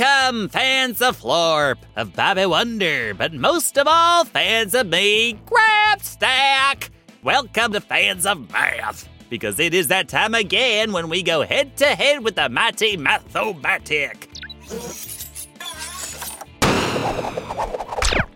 Welcome, fans of Florp, of Bobby Wonder, but most of all, fans of me, Grabstack. Welcome to fans of math, because it is that time again when we go head to head with the mighty Mathomatic.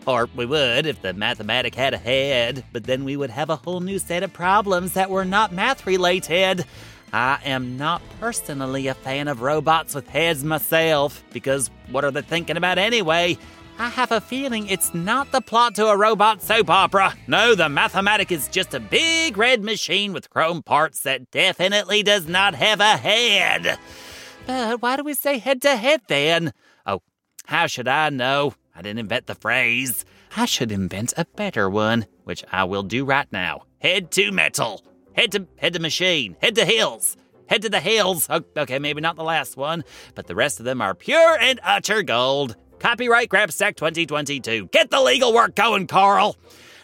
Or we would if the Mathomatic had a head, but then we would have a whole new set of problems that were not math related. I am not personally a fan of robots with heads myself, because what are they thinking about anyway? I have a feeling it's not the plot to a robot soap opera. No, the Mathomatic is just a big red machine with chrome parts that definitely does not have a head. But why do we say head to head then? Oh, how should I know? I didn't invent the phrase. I should invent a better one, which I will do right now. Head to metal. Head to head to machine. Head to hills. Head to the hills. Okay, maybe not the last one, but the rest of them are pure and utter gold. Copyright Grabstack 2022. Get the legal work going, Carl.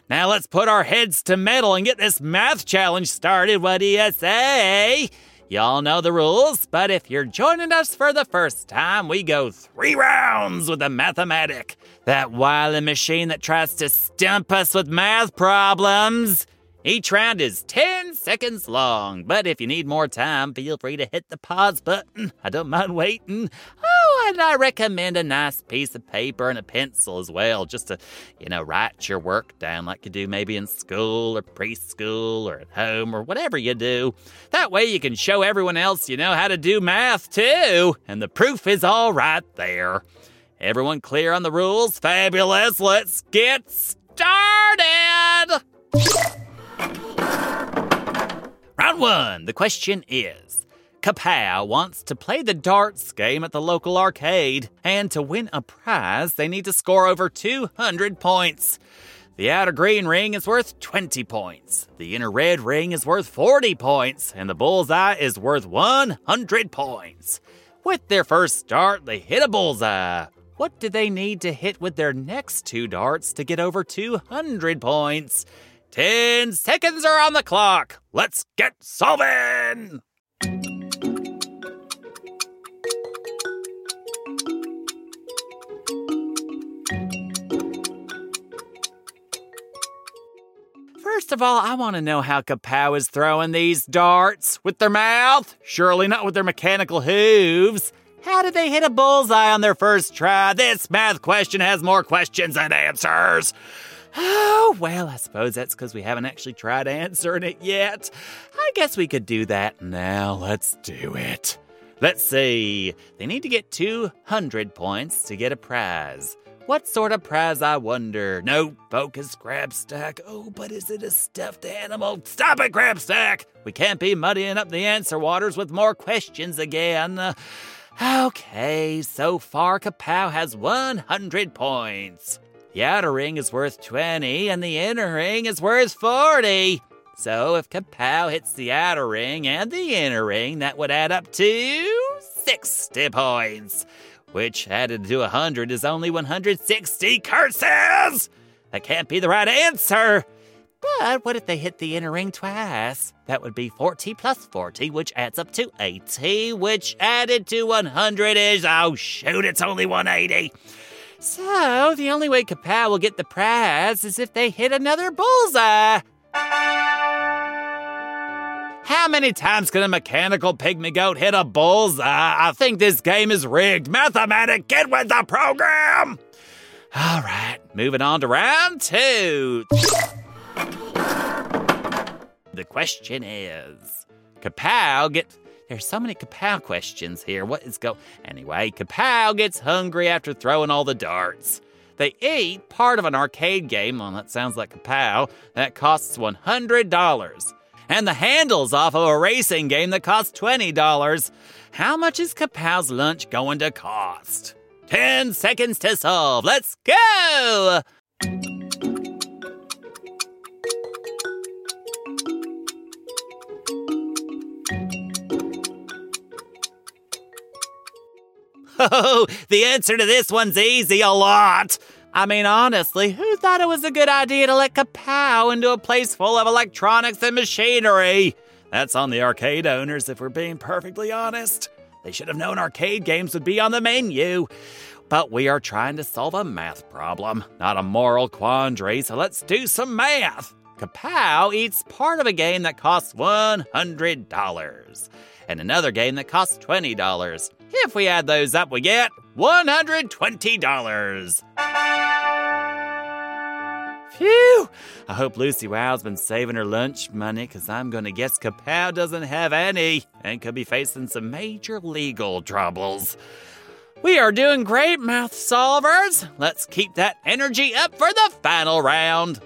Now let's put our heads to metal and get this math challenge started. What do you say? Y'all know the rules, but if you're joining us for the first time, we go three rounds with the Mathomatic. That wily machine that tries to stump us with math problems. Each round is 10 seconds long, but if you need more time, feel free to hit the pause button. I don't mind waiting. Oh, and I recommend a nice piece of paper and a pencil as well, just to, you know, write your work down like you do maybe in school or preschool or at home or whatever you do. That way you can show everyone else you know how to do math too, and the proof is all right there. Everyone clear on the rules? Fabulous. Let's get started. Round one. The question is Kapow wants to play the darts game at the local arcade, and to win a prize, they need to score over 200 points. The outer green ring is worth 20 points, the inner red ring is worth 40 points, and the bullseye is worth 100 points. With their first dart, they hit a bullseye. What do they need to hit with their next two darts to get over 200 points? 10 seconds are on the clock. Let's get solving! First of all, I want to know how Kapow is throwing these darts. With their mouth? Surely not with their mechanical hooves. How did they hit a bullseye on their first try? This math question has more questions than answers. Oh, well, I suppose that's because we haven't actually tried answering it yet. I guess we could do that now. Let's do it. Let's see. They need to get 200 points to get a prize. What sort of prize, I wonder? No, focus, Grabstack. Oh, but is it a stuffed animal? Stop it, Grabstack! We can't be muddying up the answer waters with more questions again. Okay, so far Kapow has 100 points. The outer ring is worth 20 and the inner ring is worth 40. So if Kapow hits the outer ring and the inner ring, that would add up to 60 points, which added to 100 is only 160 curses. That can't be the right answer. But what if they hit the inner ring twice? That would be 40 plus 40, which adds up to 80, which added to 100 is, oh shoot, it's only 180. So the only way Kapow will get the prize is if they hit another bullseye. How many times can a mechanical pygmy goat hit a bullseye? I think this game is rigged. Mathomatic, get with the program! All right, moving on to round two. The question is Kapow get. There's so many Kapow questions here. What is go. Anyway, Kapow gets hungry after throwing all the darts. They eat part of an arcade game, well, that sounds like Kapow, that costs $100. And the handles off of a racing game that costs $20. How much is Kapow's lunch going to cost? 10 seconds to solve. Let's go! Oh, the answer to this one's easy a lot. I mean, honestly, who thought it was a good idea to let Kapow into a place full of electronics and machinery? That's on the arcade owners, if we're being perfectly honest. They should have known arcade games would be on the menu. But we are trying to solve a math problem, not a moral quandary, so let's do some math. Kapow eats part of a game that costs $100 and another game that costs $20. If we add those up, we get $120. Phew! I hope Lucy Wow's been saving her lunch money because I'm going to guess Kapow doesn't have any and could be facing some major legal troubles. We are doing great, mouth solvers. Let's keep that energy up for the final round.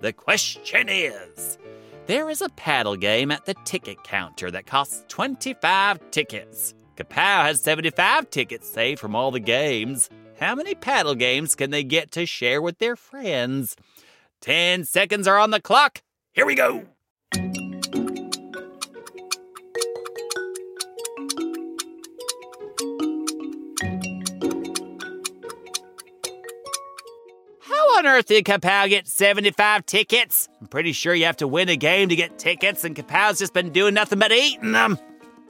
The question is There is a paddle game at the ticket counter that costs 25 tickets. Kapow has 75 tickets saved from all the games. How many paddle games can they get to share with their friends? 10 seconds are on the clock. Here we go. How on earth did Kapow get 75 tickets? I'm pretty sure you have to win a game to get tickets, and Kapow's just been doing nothing but eating them.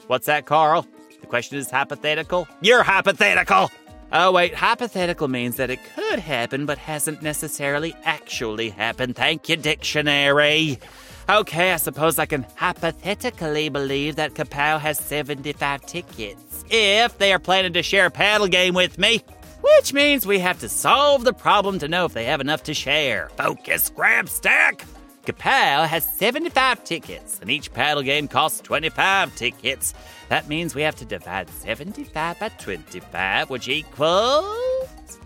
What's that, Carl? The question is hypothetical? You're hypothetical! Oh, wait, hypothetical means that it could happen but hasn't necessarily actually happened. Thank you, dictionary. Okay, I suppose I can hypothetically believe that Kapow has 75 tickets if they are planning to share a paddle game with me. Which means we have to solve the problem to know if they have enough to share. Focus, grab, stack! Kapow has 75 tickets, and each paddle game costs 25 tickets. That means we have to divide 75 by 25, which equals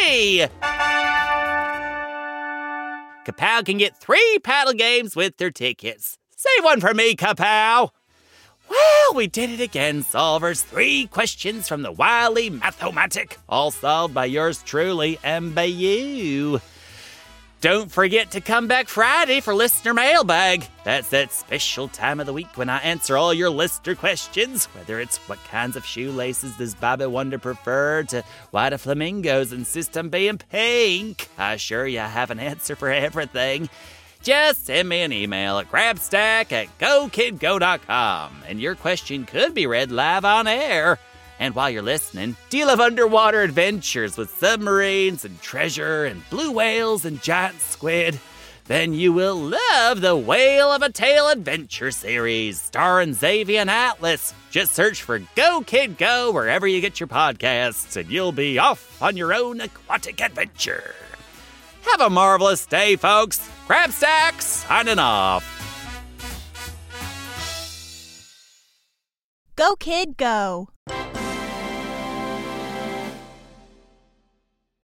3! Kapow can get three paddle games with their tickets. Save one for me, Kapow! Well, we did it again, solvers. Three questions from the wily Mathomatic, all solved by yours truly you. Don't forget to come back Friday for Listener Mailbag. That's that special time of the week when I answer all your listener questions, whether it's what kinds of shoelaces does Bobby Wonder prefer to why do flamingos insist on being pink. I assure you I have an answer for everything. Just send me an email at grabstack at gokidgo.com and your question could be read live on air. And while you're listening, deal of underwater adventures with submarines and treasure and blue whales and giant squid? Then you will love the Whale of a Tale Adventure series starring Xavier and Atlas. Just search for Go Kid Go wherever you get your podcasts, and you'll be off on your own aquatic adventure. Have a marvelous day, folks. Grabstack signing off. Go, kid, go.